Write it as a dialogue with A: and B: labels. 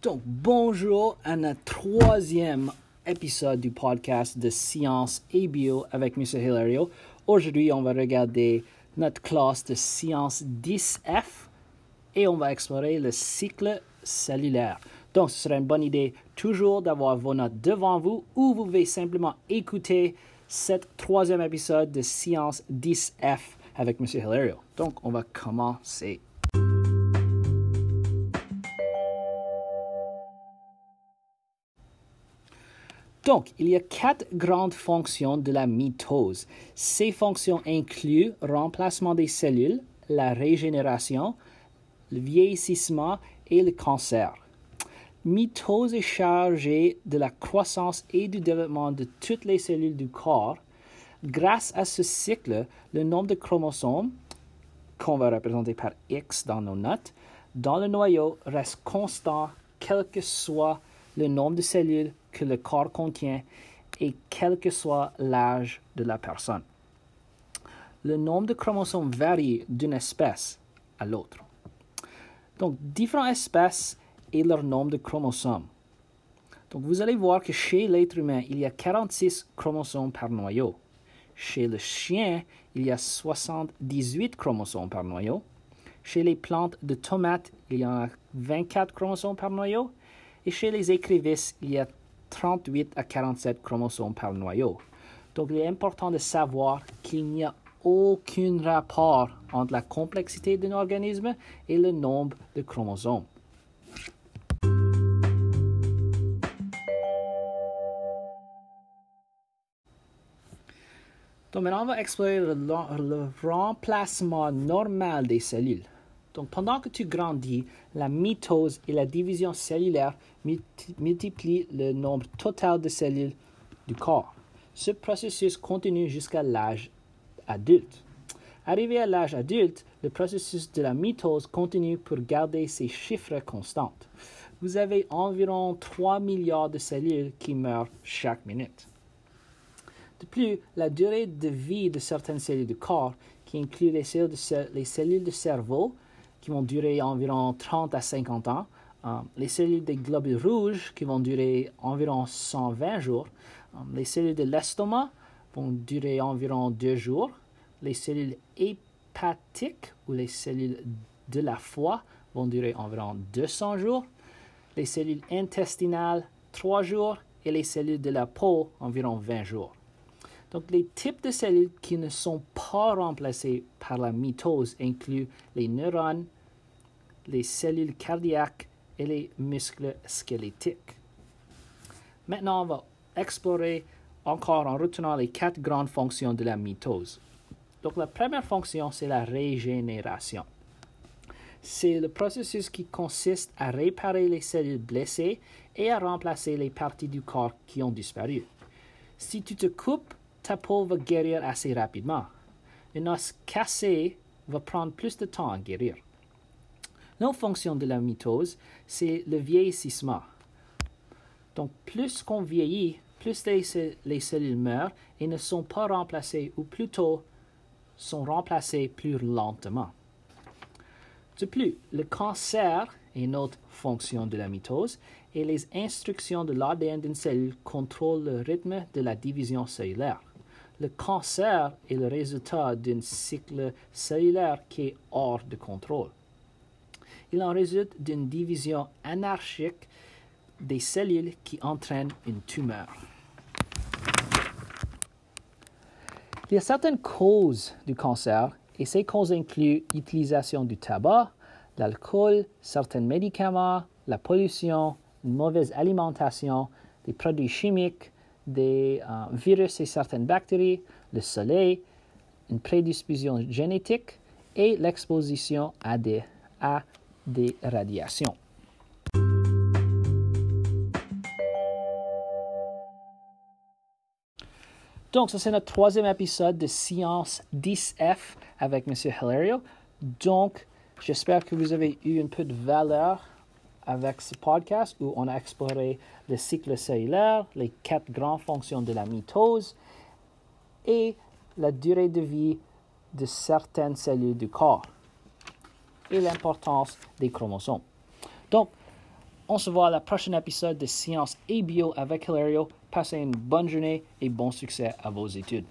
A: Donc, bonjour à notre troisième épisode du podcast de sciences et bio avec M. Hilario. Aujourd'hui, on va regarder notre classe de sciences 10F et on va explorer le cycle cellulaire. Donc, ce serait une bonne idée toujours d'avoir vos notes devant vous ou vous pouvez simplement écouter cet troisième épisode de sciences 10F avec M. Hilario. Donc, on va commencer. Donc, il y a quatre grandes fonctions de la mitose. Ces fonctions incluent remplacement des cellules, la régénération, le vieillissement et le cancer. Mitose est chargée de la croissance et du développement de toutes les cellules du corps. Grâce à ce cycle, le nombre de chromosomes, qu'on va représenter par X dans nos notes, dans le noyau reste constant quel que soit le nombre de cellules que le corps contient et quel que soit l'âge de la personne. Le nombre de chromosomes varie d'une espèce à l'autre. Donc, différentes espèces et leur nombre de chromosomes. Donc, vous allez voir que chez l'être humain, il y a 46 chromosomes par noyau. Chez le chien, il y a 78 chromosomes par noyau. Chez les plantes de tomates, il y a 24 chromosomes par noyau. Et chez les écrivisses, il y a 38 à 47 chromosomes par noyau. Donc, il est important de savoir qu'il n'y a aucun rapport entre la complexité d'un organisme et le nombre de chromosomes. Donc maintenant, on va explorer le, le, remplacement normal des cellules. Donc pendant que tu grandis, la mitose et la division cellulaire multiplient le nombre total de cellules du corps. Ce processus continue jusqu'à l'âge adulte. Arrivé à l'âge adulte, le processus de la mitose continue pour garder ses chiffres constants. Vous avez environ 3 milliards de cellules qui meurent chaque minute. De plus, la durée de vie de certaines cellules du corps, qui inclut les cellules de, les cellules de cerveau, qui vont durer environ 30 à 50 ans, euh, les cellules des globules rouges, qui vont durer environ 120 jours, euh, les cellules de l'estomac vont durer environ 2 jours, les cellules hépatiques ou les cellules de la foie vont durer environ 200 jours, les cellules intestinales 3 jours. Et les cellules de la peau environ 20 jours. Donc, les types de cellules qui ne sont pas remplacées par la mitose incluent les neurones, les cellules cardiaques et les muscles squelettiques. Maintenant, on va explorer encore en retenant les quatre grandes fonctions de la mitose. Donc, la première fonction, c'est la régénération. C'est le processus qui consiste à réparer les cellules blessées et à remplacer les parties du corps qui ont disparu. Si tu te coupes ta peau va guérir assez rapidement. Une os cassé va prendre plus de temps à guérir. L'autre fonction de la mitose, c'est le vieillissement. Donc, plus qu'on vieillit, plus les, les, cellules meurent et ne sont pas remplacées, ou plutôt sont remplacées plus lentement. De plus, le cancer est une autre fonction de la mitose et les instructions de l'ADN d'une cellule contrôlent le rythme de la division cellulaire. Le cancer est le résultat d'un cycle cellulaire qui est hors de contrôle. Il en résulte d'une division anarchique des cellules qui entraîne une tumeur. Il y a certaines causes du cancer et ces causes incluent l'utilisation du tabac, l'alcool, certains médicaments, la pollution, une mauvaise alimentation, des produits chimiques, des euh, virus et certaines bactéries, le soleil, une prédisposition génétique et l'exposition à des, à des radiations. Donc, ça c'est notre troisième épisode de Science 10F avec M. Hilario. Donc, j'espère que vous avez eu un peu de valeur avec ce podcast où on a exploré le cycle cellulaire, les quatre grandes fonctions de la mitose et la durée de vie de certaines cellules du corps et l'importance des chromosomes. Donc, On se voit à la prochaine épisode de Sciences et Bio avec Hilario. Passez une bonne journée et bon succès à vos études.